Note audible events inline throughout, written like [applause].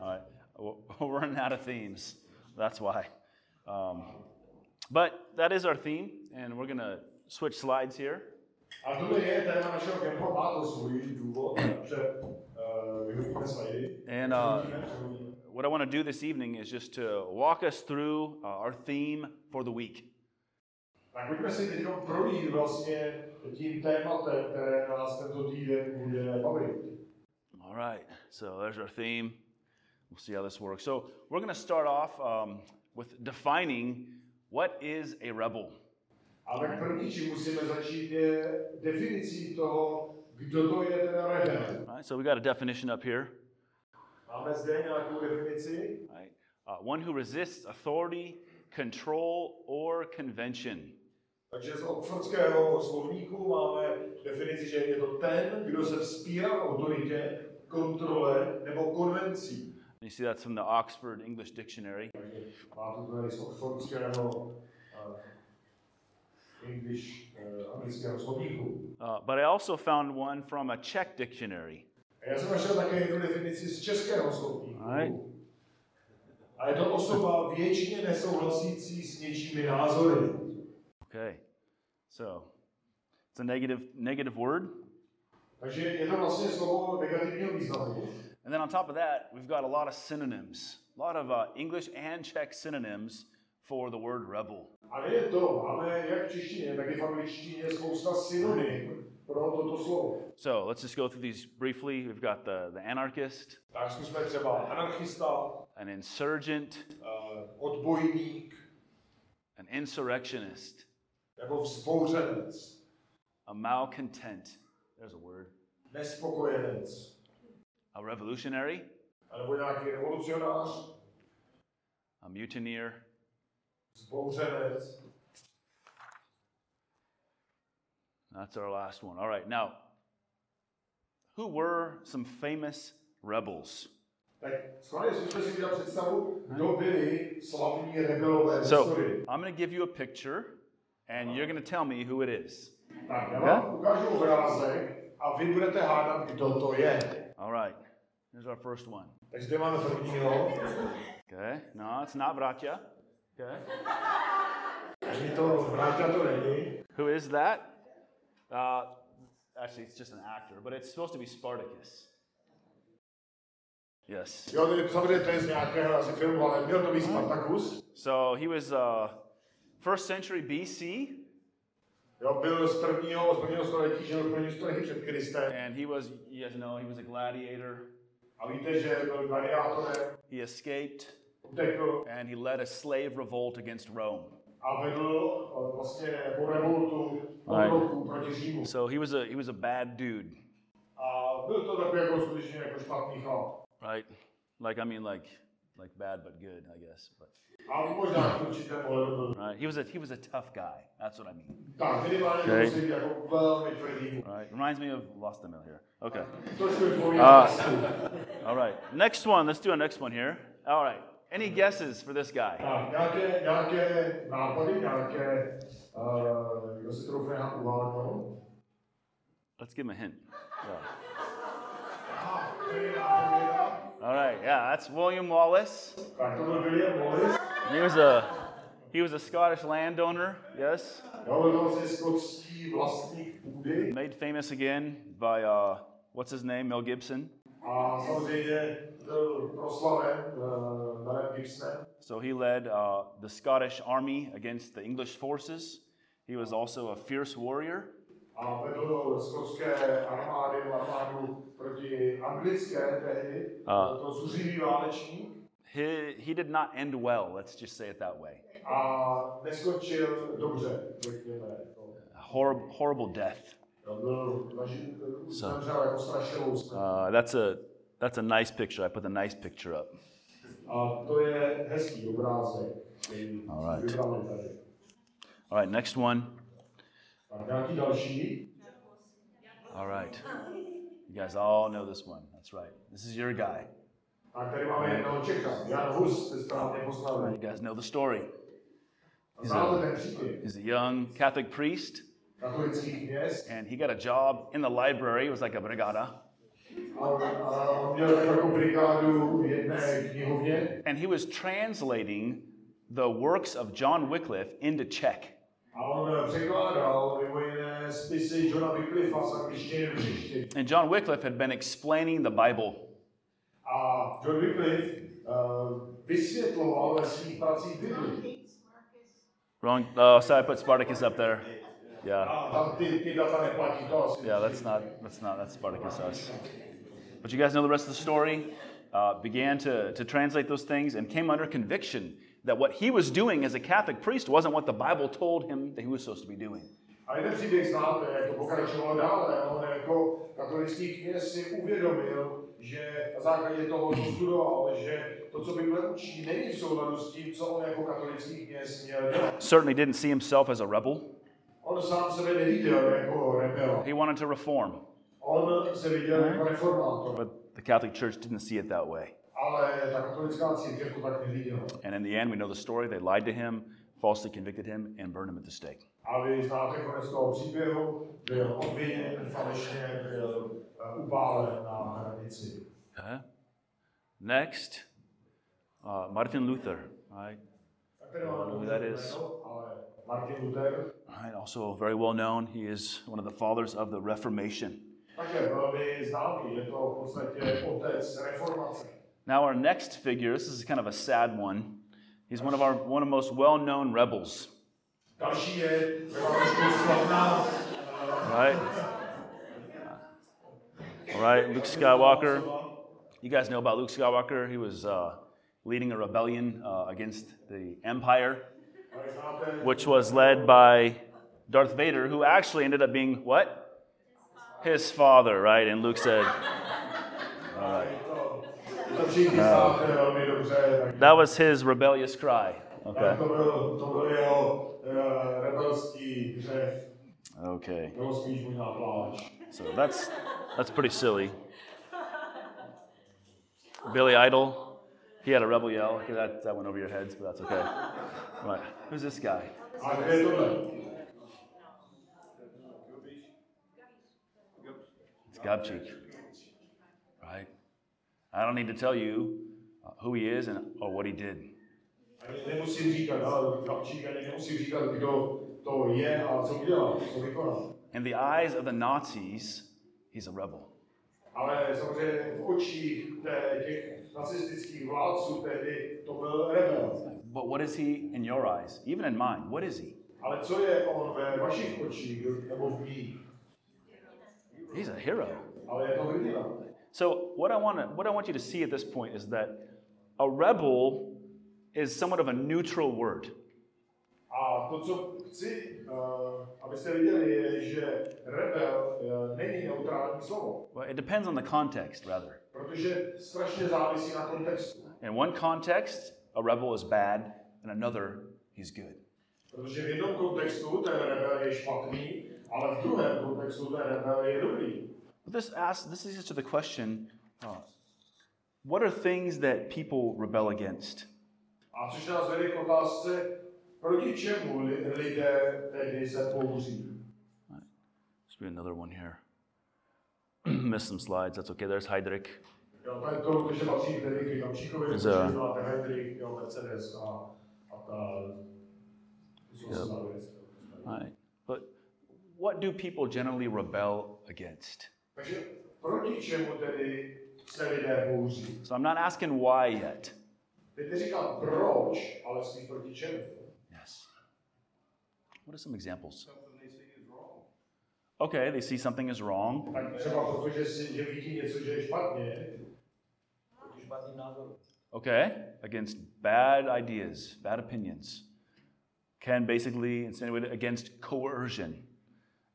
All right. We're [laughs] running out of themes. That's why. Um, but that is our theme, and we're going to switch slides here. A tohle je téma našeho kempu, má to svůj důvod, že vyhodíme slajdy. And uh, what I want to do this evening is just to walk us through uh, our theme for the week. Tak pojďme si teď projít vlastně tím tématem, které nás tento týden bude bavit. All right. So there's our theme. We'll see how this works. So we're going to start off um, with defining what is a rebel. A tak první, musíme začít, definicí toho, kdo to je teda rebel. All right. So we got a definition up here. Máme zde nějakou definici. Right? Uh, one who resists authority, control, or convention. Takže z oxfordského slovníku máme definici, že je to ten, kdo se vzpírá autoritě, kontrole nebo konvencí. You see that's from the Oxford English Dictionary. Takže má to tady z oxfordského uh, English, anglického slovníku. But I also found one from a Czech dictionary. A já jsem našel také jednu definici z českého slovníku. Right. A je to osoba většině nesouhlasící s něčími názory. Okay. So it's a negative negative word. Takže je to vlastně slovo negativního významu. And then on top of that, we've got a lot of synonyms, a lot of uh, English and Czech synonyms for the word rebel. A nejen to, máme jak v češtině, tak i v angličtině spousta synonym pro toto slovo. So let's just go through these briefly. We've got the, the anarchist, Tak zkusme třeba anarchista, an insurgent, uh, odbojník an insurrectionist, nebo vzbouřenec, a malcontent. There's a word. nespokojenec, A revolutionary, nebo nějaký revolucionář, a mutineer. That's our last one. All right, now, who were some famous rebels? Tak schválně zkusme si udělat představu, kdo byli slavní rebelové v So. I'm going to give you a picture, and you're going to tell me who it is. Tak já vám ukážu obrázek a vy budete hádat, kdo to je. Here's our first one. Tak zde máme prvního. Okay, no, it's not Bratya. Okay, Není to, to není. who is that? Uh, actually, it's just an actor, but it's supposed to be Spartacus. Yes. Jo, samozřejmě to je z nějakého asi filmu, ale měl to být Spartacus. So he was uh, first century BC, Jo, byl z prvního, z prvního století, žil v prvním století před Kristem. and he was, you guys know, he was a gladiator. A víte, že byl He escaped, and he led a slave revolt against Rome. eh, vlastně jako revoltu Right. So he was a he was a bad dude, A byl to takový jako skutečně jako špatný chlap. right? Like I mean, like like bad but good, I guess. But A možná v určitém pohledu byl. right, he was a he was a tough guy. That's what I mean. Okay. to musí být jako velmi tvrdý. Right? Reminds me of Lost Emil here. Okay. Uh, [laughs] all right. Next one. Let's do a next one here. All right. Any guesses for this guy? Tak, nějaké, nějaké nápady, nějaké, uh, kdo si troufne na uvádnout? Let's give him a hint. Yeah. All right. Yeah, that's William Wallace. William Wallace. He was a he was a Scottish landowner. Yes. Made famous again by uh, what's his name? Mel Gibson. So he led uh, the Scottish army against the English forces. He was also a fierce warrior. A vedl skotské armády, armádu proti anglické tehdy. Byl to zuřivý válečník. He, he did not end well, let's just say it that way. A neskončil dobře, řekněme. A horrible, horrible death. So- jako. Uh, that's, a, that's a nice picture. I put a nice picture up. All right. All right, next one. Tak nějaký další. All right. You guys all know this one. That's right. This is your guy. Tak tady máme jednoho Čecha, Jan Hus, jste správně You guys know the story. Ten příběh? He's a young Catholic priest, and he got a job in the library. It was like a brigada. A, a on měl takovou jako brigádu v jedné knihovně and he was translating the works of John Wycliffe into Czech. A on překládal mimo jiné spisy Johna Wycliffa z angličtiny do češtiny. And John Wycliffe had been explaining the Bible. John Wycliffe uh, vysvětloval ve svých pracích Bibli. Wrong. Oh, sorry, I put Spartacus up there. Yeah. A tam ty, ty data neplatí, to asi. Yeah, that's not that's not that's Spartacus us. But you guys know the rest of the story. Uh, began to, to translate those things and came under conviction that what he was doing as a Catholic priest wasn't what the Bible told him that he was supposed to be doing. A jeden příběh znáte, jak to pokračovalo dále. On jako katolický kněz si uvědomil, že na základě toho, co studoval, že to, co Bible učí, není v souladu s tím, co on jako katolický kněz měl dělat. Certainly didn't see himself as a rebel. On sám sebe neviděl jako rebel. He wanted to reform, On se viděl jako reformátor. but the Catholic Church didn't see it that way. Ale ta katolická církev to tak neviděla. And in the end, we know the story. They lied to him, falsely convicted him, and burned him at the stake. A vy znáte konec toho příběhu, byl obviněn, falešně byl uh, upálen na hranici. Okay. Next, uh, Martin Luther, right? Máme Who that is? Martin Luther, Right, also very well known. He is one of the fathers of the Reformation. také velmi známý, je to v podstatě otec reformace. Now, our next figure, this is kind of a sad one. He's one of our one of most well-known rebels, right? All right, Luke Skywalker. You guys know about Luke Skywalker. He was uh, leading a rebellion uh, against the Empire, which was led by Darth Vader, who actually ended up being what? His father, right? And Luke said, to, to tak that was his rebellious cry. Okay. Okay. So that's that's pretty silly. Billy Idol, he had a rebel yell. Okay, that, that went over your heads, but that's okay. Right. Who's this guy? It's Gabchik. I don't need to tell you uh, who he is and or what he did. In the eyes of the Nazis, he's a rebel. But what is he in your eyes? Even in mine, what is he? He's a hero. Ale je to hrdina. So what I want to what I want you to see at this point is that a rebel is somewhat of a neutral word. A to, co chci, uh, abyste viděli, je, že rebel uh, není neutrální slovo, Well, it depends on the context, rather. protože strašně závisí na kontextu. In one context, a rebel is bad, in another, he's good. Protože v jednom kontextu ten rebel je špatný, ale v druhém kontextu ten rebel je dobrý. But this asks this leads us to the question: uh, What are things that people rebel against? A což nás vede k otázce, proti čemu lidé tedy se bouří. Let's do another one here. [clears throat] Missed some slides. That's okay. There's Heydrich. Jo, to je to, to, že patří tedy k Gabčíkovi, Is, protože znáte Heydrich, jo, Mercedes a, a ta... Yep. yeah. Right. But what do people generally rebel against? Takže proti čemu tedy se lidé bouří? So I'm not asking why yet. Teď neříkám proč, ale spíš proti čemu. Yes. What are some examples? Okay, they see something is wrong. Tak třeba protože si, že vidí něco, že je špatně, Okay, against bad ideas, bad opinions. Can basically insinuate against coercion,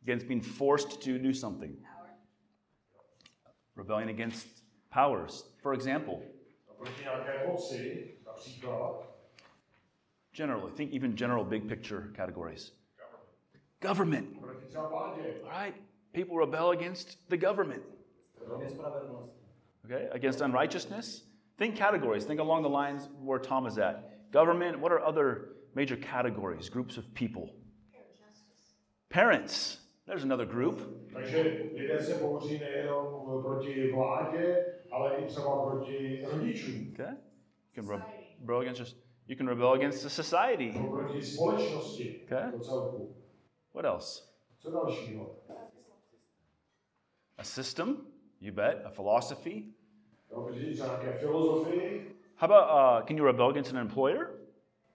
against being forced to do something. Rebellion against powers. For example, a proti nějaké moci, například, generally, think even general big picture categories. Government. proti třeba. All right, people rebel against the government. Okay, against unrighteousness. Think categories. Think along the lines where Tom is at. Government. What are other major categories? Groups of people. Parents. There's another group. Takže lidé se bouří nejenom proti vládě, ale i třeba proti rodičům, Okay? You can rebel against just, you can rebel against the society. proti společnosti Okay. What else? Co dalšího? A system, you bet. A philosophy. Jo, proti nějaké filozofii. How about uh, can you rebel against an employer?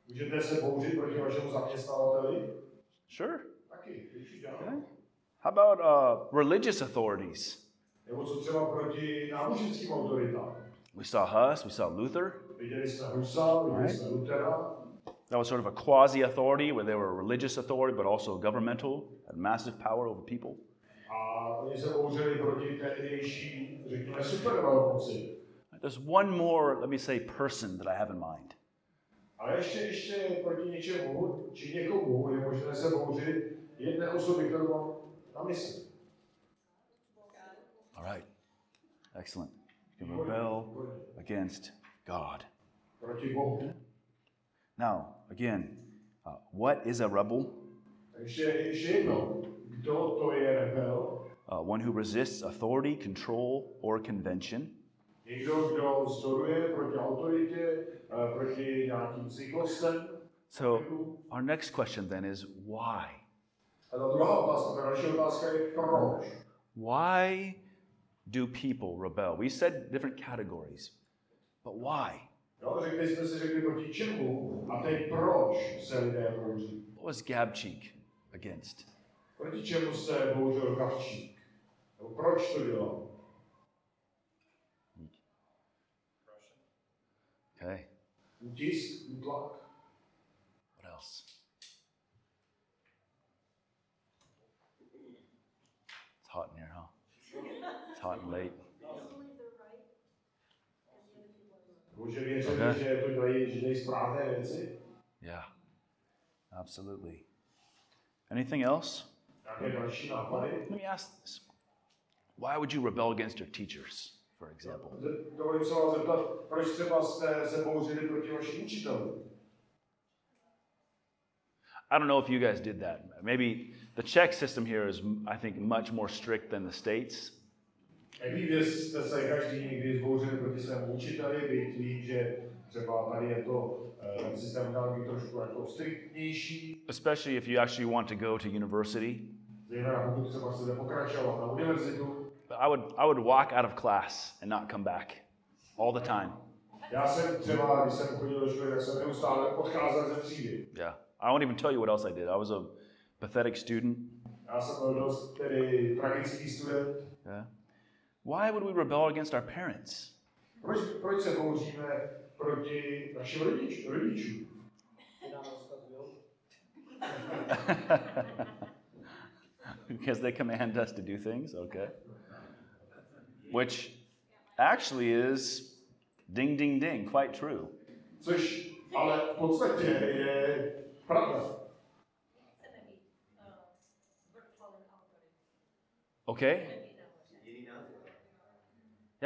Můžete se bouřit proti vašemu zaměstnavateli? Sure. Taky, Okay. How about uh, religious authorities? We saw Huss, we saw Luther. Lutera. That was sort of a quasi authority where they were a religious authority but also governmental, had massive power over people. There's one more, let me say, person that I have in mind. Ještě, ještě proti něčemu, či někomu je možné se bouřit jedné osoby, kterou mám All right. Excellent. You can rebel against God. Now, again, uh, what is a rebel? Uh, one who resists authority, control, or convention. So, our next question then is why? Why do people rebel? We said different categories, but why? Jo, řekli jsme si, řekli proti čemu a teď proč se lidé bouří. What was Gabchik against? Proti čemu se bouřil Gabčík? Nebo proč to dělal? Okay. Utisk, útlak? What else? It's hot in here, huh? Hot and late. Okay. že to dělají, že správné věci? Yeah, absolutely. Anything else? Nějaké další nápady? Let me ask this. Why would you rebel against your teachers, for example? Dovolím se vás zeptat, proč třeba jste se bouřili proti vašim učitelům? I don't know if you guys did that. Maybe the Czech system here is, I think, much more strict than the States. Jak víte, že jste se každý někdy zbouřili proti svému učiteli, byť vím, že třeba tady je to eh, ten systém dál trošku jako striktnější, especially if you actually want to go to university. zejména pokud třeba chcete pokračovat na univerzitu. I would, I would walk out of class and not come back all the time. Já jsem třeba, když jsem chodil do školy, tak jsem neustále odcházel ze třídy. Yeah. I won't even tell you what else I did. I was a pathetic student. Já jsem byl dost tedy tragický student. Yeah. Why would we rebel against our parents? Proč, proč se bouříme proti našim rodičům? [laughs] because they command us to do things, okay? Which actually is ding, ding, ding, quite true. Což ale v podstatě je pravda. Okay?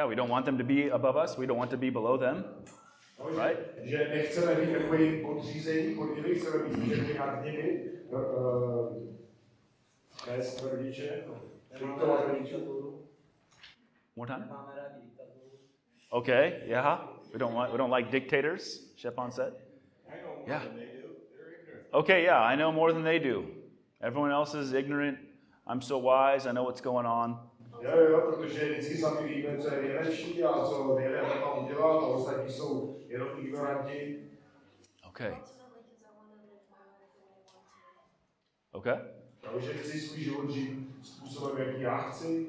Yeah, we don't want them to be above us, we don't want to be below them. No, Right. že nechceme být takový podřízení, pod chceme být všechny nad nimi. Rodiče. Diktovat rodičům. More time? Máme rádi diktaturu. Okay, yeah. We don't want we don't like dictators, Shepon said. Yeah. Okay, yeah, I know more than they do. Everyone else is ignorant. I'm so wise, I know what's going on. Jo, jo, protože vždycky sami víme, co je nejlepší a co nejlépe mám udělat a ostatní jsou jenom ignoranti. Okay. Okay? Takže chci svůj život žít způsobem, jaký já chci.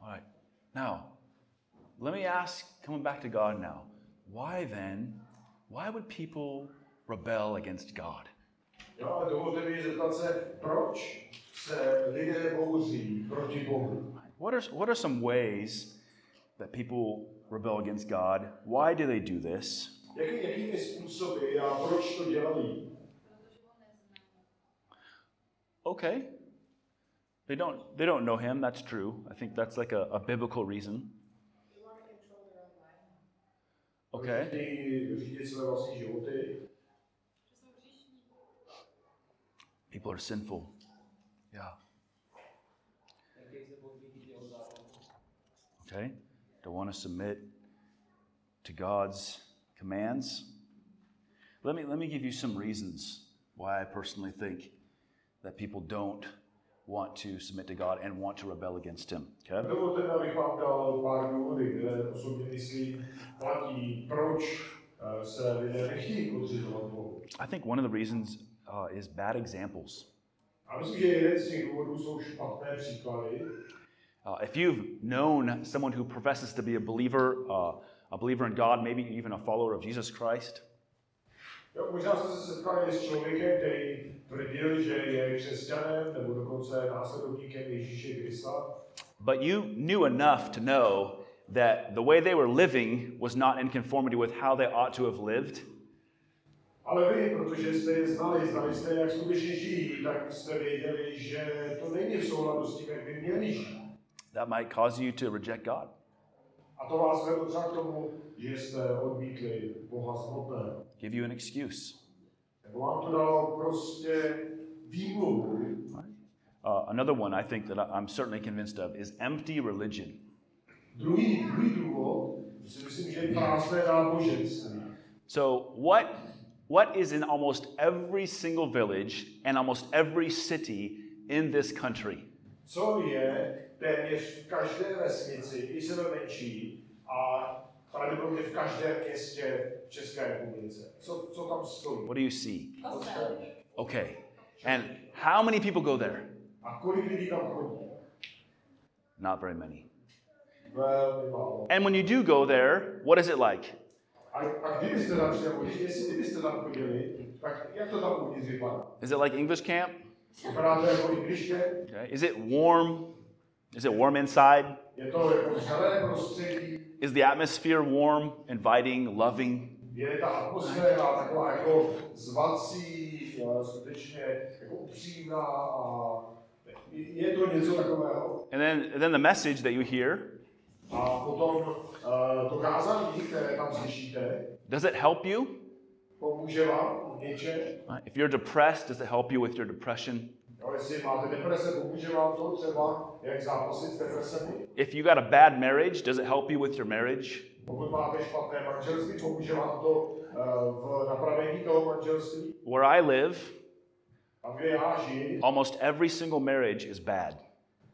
All right. Now, let me ask, coming back to God now, why then, why would people rebel against God? Jo, ale dovolte mi zeptat se, proč se lidé bouří proti Bohu? What are, what are some ways that people rebel against God? Why do they do this? Jaký, jakými způsoby a proč to dělají? Okay. They don't, they don't know him, that's true. I think that's like a, a biblical reason. Okay. Chtějí řídit své vlastní životy. People are sinful. Yeah. Jaký se bouří díky jeho zákonu. Okay. Don't want to submit to God's commands? Let me, let me give you some reasons why I personally think that people don't want to submit to God and want to rebel against Him. Okay? Dovolte abych vám dal pár důvody, které osobně myslím platí, proč se lidé nechtějí podřizovat Bohu. I think one of the reasons uh, is bad examples. A myslím, že jeden z těch důvodů jsou špatné příklady. Uh, if you've known someone who professes to be a believer, uh, a believer in God, maybe even a follower of Jesus Christ, možná jste se setkali s člověkem, který tvrdil, že je křesťanem nebo dokonce následovníkem Ježíše Krista, but you knew enough to know that the way they were living was not in conformity with how they ought to have lived, ale vy, protože jste je znali, znali jste, jak skutečně žijí, tak jste věděli, že to není v souladu s tím, jak by měli žít. That might cause you to reject God. A to vás vedlo třeba k tomu, že jste odmítli Boha samotného. Give you an excuse. Nebo vám to dalo prostě výmluvu. Uh, another one I think that I'm certainly convinced of is empty religion. Druhý, druhý důvod, si myslím, že je prázdné náboženství. So, what, what is in almost every single village and almost every city in this country? Co je téměř v každé vesnici, i sebe menší, a pravděpodobně v každém městě v České republice. Co, co tam stojí? What do you see? Kostel. Okay. And how many people go there? A kolik lidí tam chodí? Not very many. Velmi málo. And when you do go there, what is it like? A, a kdybyste tam šli, nebo jestli kdybyste tam chodili, tak jak to tam uvnitř vypadá? Is it like English camp? Vypadá to jako Engliště? Okay. Is it warm? Is it warm inside? Je to jako zelené prostředí? Is the atmosphere warm, inviting, loving? Je ta atmosféra taková jako zvací, a skutečně jako upřímná a je to něco takového. And then, and then the message that you hear, A potom uh, to kázání, které tam slyšíte, does it help you? pomůže vám v něčem. Right? If you're depressed, does it help you with your depression? Jo, jestli máte deprese, pomůže vám to třeba, jak zápasit s depresemi. If you got a bad marriage, does it help you with your marriage? Pokud máte špatné manželství, pomůže vám to eh, v napravení toho manželství. Where I live, A kde já žiji, almost every single marriage is bad.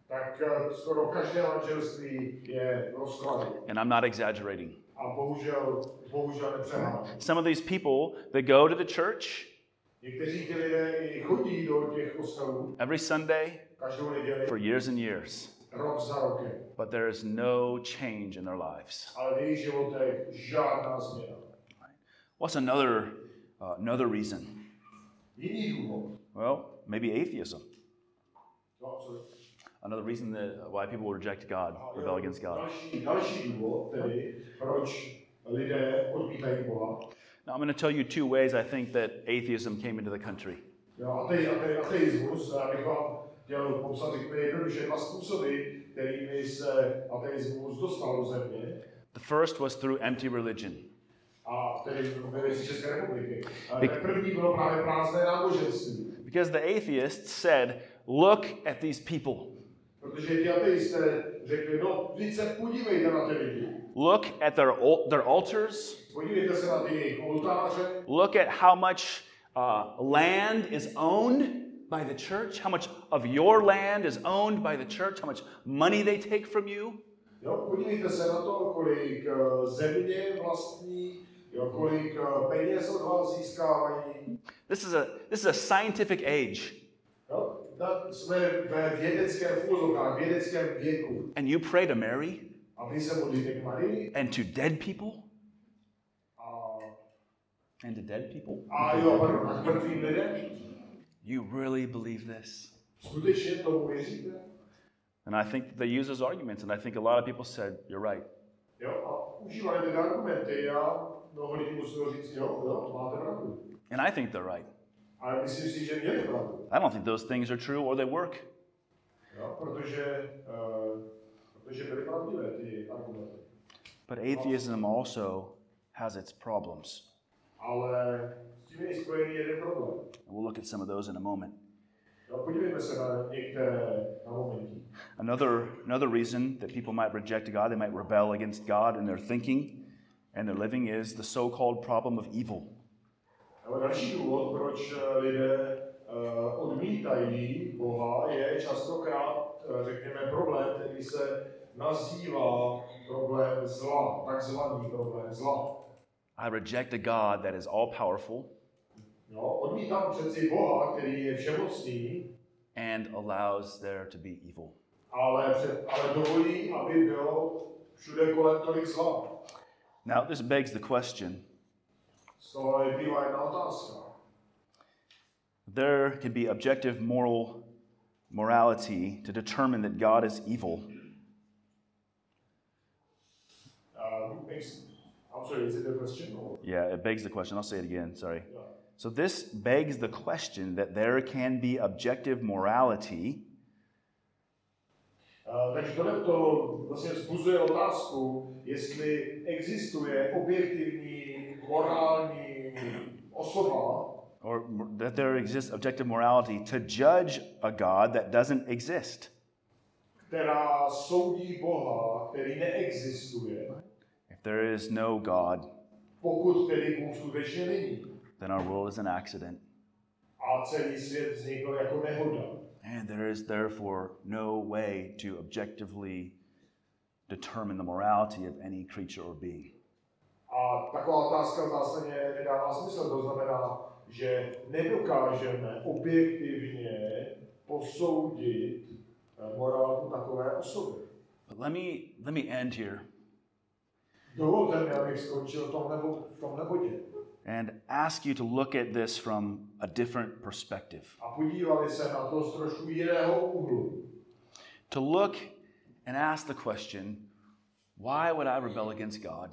tak eh, skoro každé manželství je v rozkladu. And I'm not exaggerating. A bohužel, bohužel nepřehánám. Some of these people that go to the church Někteří ti lidé i chodí do těch kostelů every Sunday for years and years, rok za rokem. but there is no change in their lives. Ale v jejich životech žádná změna. What's another, uh, another reason? Well, maybe atheism. Another reason that why people will reject God, rebel against God. Další, další důvod, tedy proč lidé odmítají Boha. Now, I'm going to tell you two ways I think that atheism came into the country. Chtěl popsat jednoduše dva způsoby, kterými se ateismus dostal do země. The first was through empty religion. A tedy ve věci České republiky. První bylo právě prázdné náboženství. Because the atheists said, Look at these people. Protože ti ateisté řekli, no, vždyť se podívejte na ty lidi. Look at their, their altars. Podívejte se na ty jejich oltáře. Look at how much uh, land is owned by the church, how much of your land is owned by the church, how much money they take from you. Jo, podívejte se na to, kolik uh, země vlastní, jo, kolik uh, peněz od vás získávají. This is a, this is a scientific age. Jo, jsme ve vědeckém vědeckém věku. And you pray to Mary A vy se modlíte k Marii and to dead people? And to dead people? a jo, a mrtvým lidem. You really believe this? Skutečně tomu věříte? And I think they use those arguments, and I think a lot of people said, You're right. Jo, a užívali ty argumenty. Já mnoho lidí muselo říct, jo, jo, máte pravdu. And I think they're right. Ale myslím si, že měli pravdu. I don't think those things are true or they work. Jo, protože, protože byly pravdivé ty argumenty. But atheism also has its problems. And we'll look at some of those in a moment. Another, another reason that people might reject God, they might rebel against God in their thinking, And their living is the so called problem of evil. I reject a God that is all powerful and allows there to be evil. ale, ale dovolí, aby bylo všude kolem tolik zla. Now, this begs the question Z toho vyplývá jedna otázka. there can be objective moral morality to determine that God is evil. Uh, makes- I'm sorry, is it a question? Or? Yeah, it begs the question. I'll say it again, sorry. Yeah. So, this begs the question that there can be objective morality takže tohle to vlastně vzbuzuje otázku, jestli existuje objektivní, morální osoba, or that there exists objective morality to judge a God that doesn't exist. která soudí Boha, který neexistuje, If there is no God, pokud tedy Bůh skutečně není. Then our world is an accident. A celý svět vznikl jako nehoda. And there is therefore no way to objectively determine the morality of any creature or being. A taková otázka v zásadě nedává smysl. To znamená, že nedokážeme objektivně posoudit eh, morálku takové osoby. But let me let me end here Dovolte mi, abych skončil v tomhle, v tomhle bodě. And ask you to look at this from a different perspective. A podívali se na to z trošku jiného úhlu. To look and ask the question, why would I rebel against God?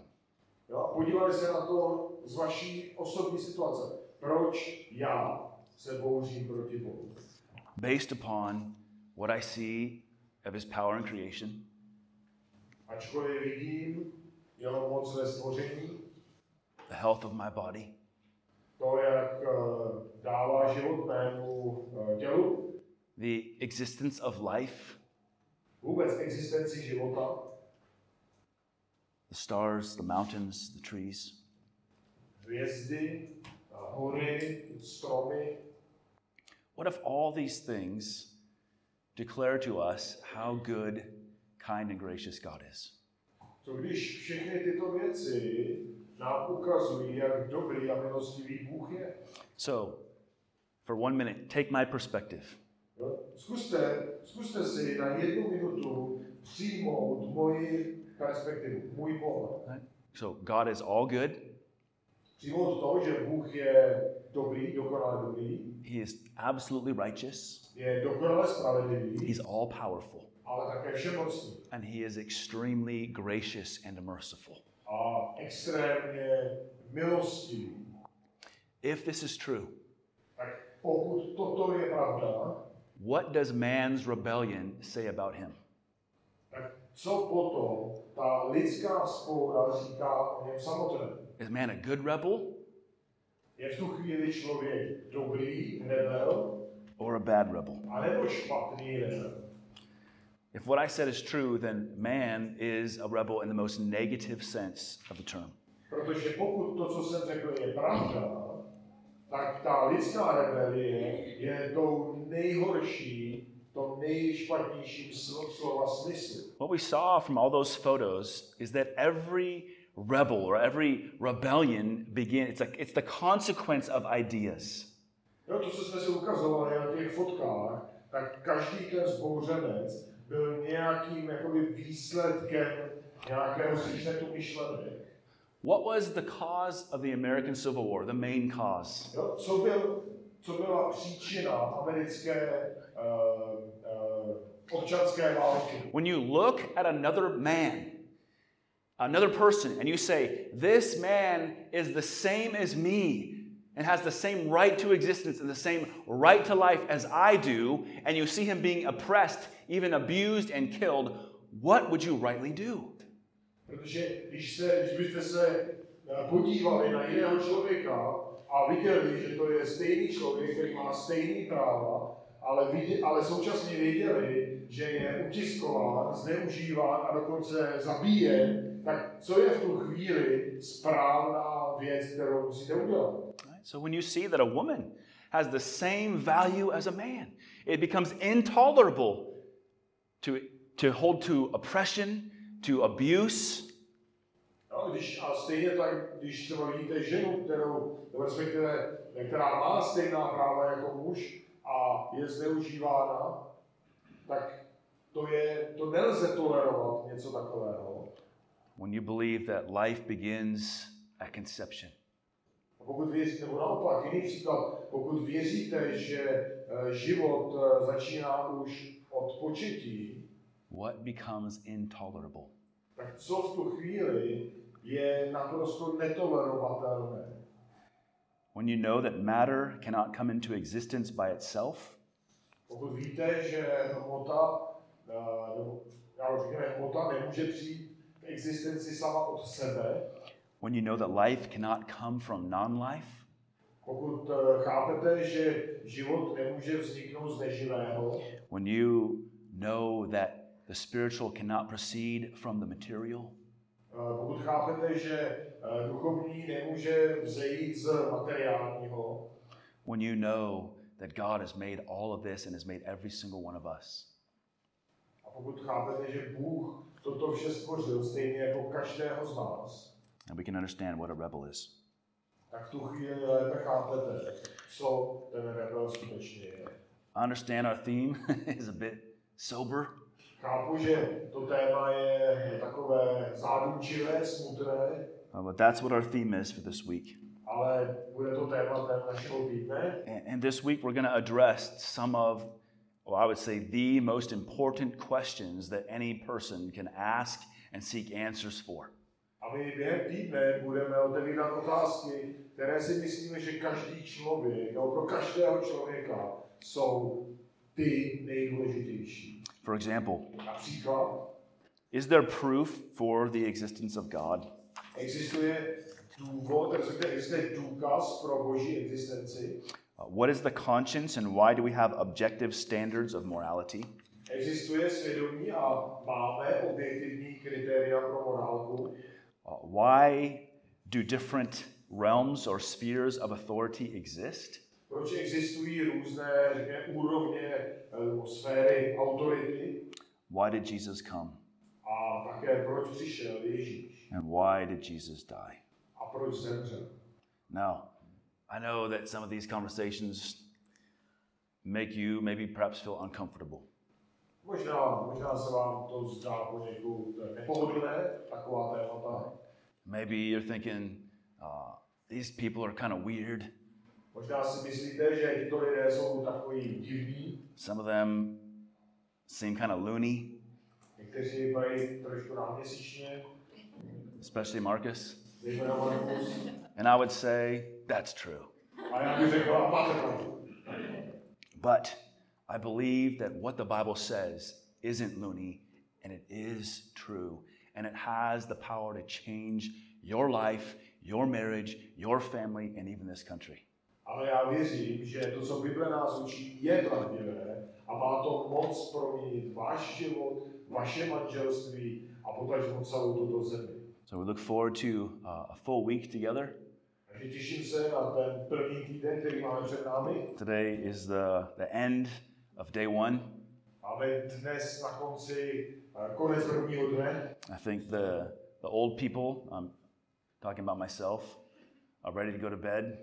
Jo? A podívali se na to z vaší osobní situace. Proč já se bouřím proti Bohu? Based upon what I see of his power in creation, Ačkoliv vidím jeho moc ve stvoření, the health of my body, to, jak eh, dává život mému eh, tělu, the existence of life, vůbec existenci života, the stars, the mountains, the trees, hvězdy, eh, hory, stromy, What if all these things declare to us how good, kind, and gracious God is? co když všechny tyto věci nám ukazují, jak dobrý a milostivý Bůh je. So, for one minute, take my perspective. Jo? Zkuste, zkuste si na jednu minutu přijmout moji perspektivu, můj pohled. Right? So, God is all good, Přijmout to, že Bůh je dobrý, dokonale dobrý, He is absolutely righteous, je dokonale spravedlivý, He's all powerful, ale také všemocný and He is extremely gracious and merciful. A extrémně milostivý. If this is true, Tak pokud toto je pravda, what does man's rebellion say about Him? tak co potom ta lidská spoura říká o něm samotném? Is man a good rebel Je v tu chvíli člověk dobrý, rebel, or a bad rebel? Anebo špatný rebel? If what I said is true, then man is a rebel in the most negative sense of the term. Protože pokud to, co jsem řekl, je pravda, tak ta lidská rebelie je tou nejhorší, tou nejšpatnějším slo- slova smyslu. What we saw from all those photos is that every rebel or every rebellion begin it's like it's the consequence of ideas. Jo, to, co jsme si ukazovali na těch fotkách, tak každý ten zbouřenec byl nějakým jakoby výsledkem nějakého střetu myšlenek. What was the cause of the American Civil War, the main cause? Jo, co, byl, co byla příčina americké uh, uh, občanské války? When you look at another man, another person, and you say, This man is the same as me and has the same right to existence and the same right to life as I do, and you see him being oppressed, even abused and killed, what would you rightly do? Protože když, se, když byste se eh, podívali na jiného člověka a viděli, že to je stejný člověk, který má stejný práva, ale, vidě, ale současně věděli, že je utiskován, zneužíván a dokonce zabíjen, tak co je v tu chvíli správná věc, kterou musíte udělat. So when you see that a woman has the same value as a man, it becomes intolerable to, to hold to oppression, to abuse, No, když, a stejně tak, když třeba vidíte ženu, kterou, respektive, která má stejná práva jako muž a je zneužívána, tak to, je, to nelze tolerovat něco takového. when you believe that life begins at conception. Pokud věříte, nebo naopak, jiný příklad, pokud věříte, že eh, život eh, začíná už od početí, what becomes intolerable? tak co v tu chvíli je naprosto netolerovatelné. When you know that matter cannot come into existence by itself, Pokud víte, že hmota, eh, nebo já už řekněme, hmota nemůže přijít k existenci sama od sebe, when you know that life cannot come from non life, pokud eh, chápete, že život nemůže vzniknout z neživého, when you know that the spiritual cannot proceed from the material, eh, pokud chápete, že eh, duchovní nemůže vzejít z materiálního, when you know that God has made all of this and has made every single one of us, a pokud chápete, že Bůh toto vše stvořil stejně jako každého z nás, and we can understand what a rebel is. tak v tu chvíli lépe chápete, co ten rebel skutečně je. I understand our theme [laughs] is a bit sober, Chápu, že to téma je, je takové zádumčivé, smutné, uh, but that's what our theme is for this week. ale bude to tématem našeho týdne. And, and this week we're going to address some of, well, I would say, the most important questions that any person can ask and seek answers for. A my během týdne budeme otevírat otázky, které si myslíme, že každý člověk, nebo pro každého člověka jsou ty nejdůležitější. For example, Například, is there proof for the existence of God? existuje důvod, respektive existuje důkaz pro boží existenci, Uh, what is the conscience and why do we have objective standards of morality? existuje svědomí a máme objektivní kritéria pro morálku, why do different realms or spheres of authority exist? proč existují různé úrovně eh, nebo sféry autority Why did Jesus come? a také proč přišel Ježíš And why did Jesus die? a proč zemřel. Now, I know that some of these conversations make you maybe perhaps feel uncomfortable. Možná, možná se vám to zdá eh, taková témata. Maybe you're thinking, uh, these people are kind of weird. Možná si myslíte, že tyto lidé jsou takový divní, Some of them seem kind of loony, někteří vypadají trošku náměsíčně, especially Marcus. And I would say, that's true. A já bych řekl, a máte pravdu. But I believe that what the Bible says isn't loony and it is true. And it has the power to change your life, your marriage, your family, and even this country. Ale já věřím, že to, co Bible nás učí, je pravdivé a má to moc proměnit váš život, vaše manželství a potažmo celou tuto zemi. So we look forward to uh, a full week together. Takže těším se na ten první týden, který máme před námi. Today is the, the end of day one. Dnes na konci eh. I think the, the old people, I'm talking about myself, are ready to go to bed.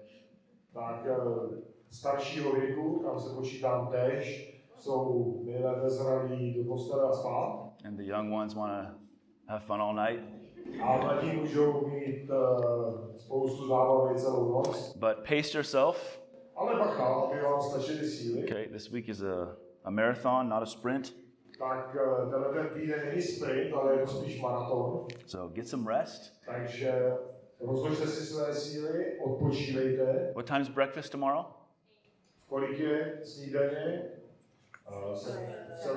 Tak eh, věku, tam se počítám tež, jsou nejlépe zralí do postele a spát. And the young ones want to have fun all night. A mladí můžou mít spoustu zábavy celou noc. But pace yourself. Ale bacha, aby vám stačily. Okay, this week is a, a marathon, not a sprint. Tak uh, tenhle týden není sprint, ale je to spíš maraton. So get some rest. Takže rozložte si své síly, odpočívejte. What time's breakfast tomorrow? V kolik je snídaně? Uh, se, se,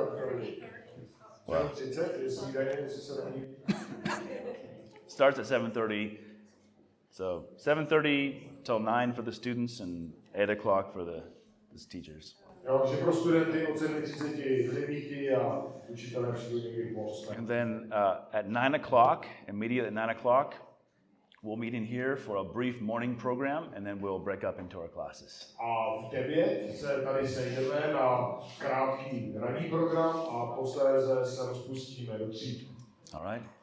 7.30 je snídaně, jestli se není. [laughs] Starts at 7:30. So 7:30 till 9 for the students and 8 o'clock for the, the teachers. Jo, že pro studenty od 7.30 hřebíky a učitelé přijdou někdy po And then uh, at 9 o'clock, immediately at 9 o'clock, We'll meet in here for a brief morning program, and then we'll break up into our classes. A v 9 se tady sejdeme na krátký ranní program a posléze se rozpustíme do tří. All right?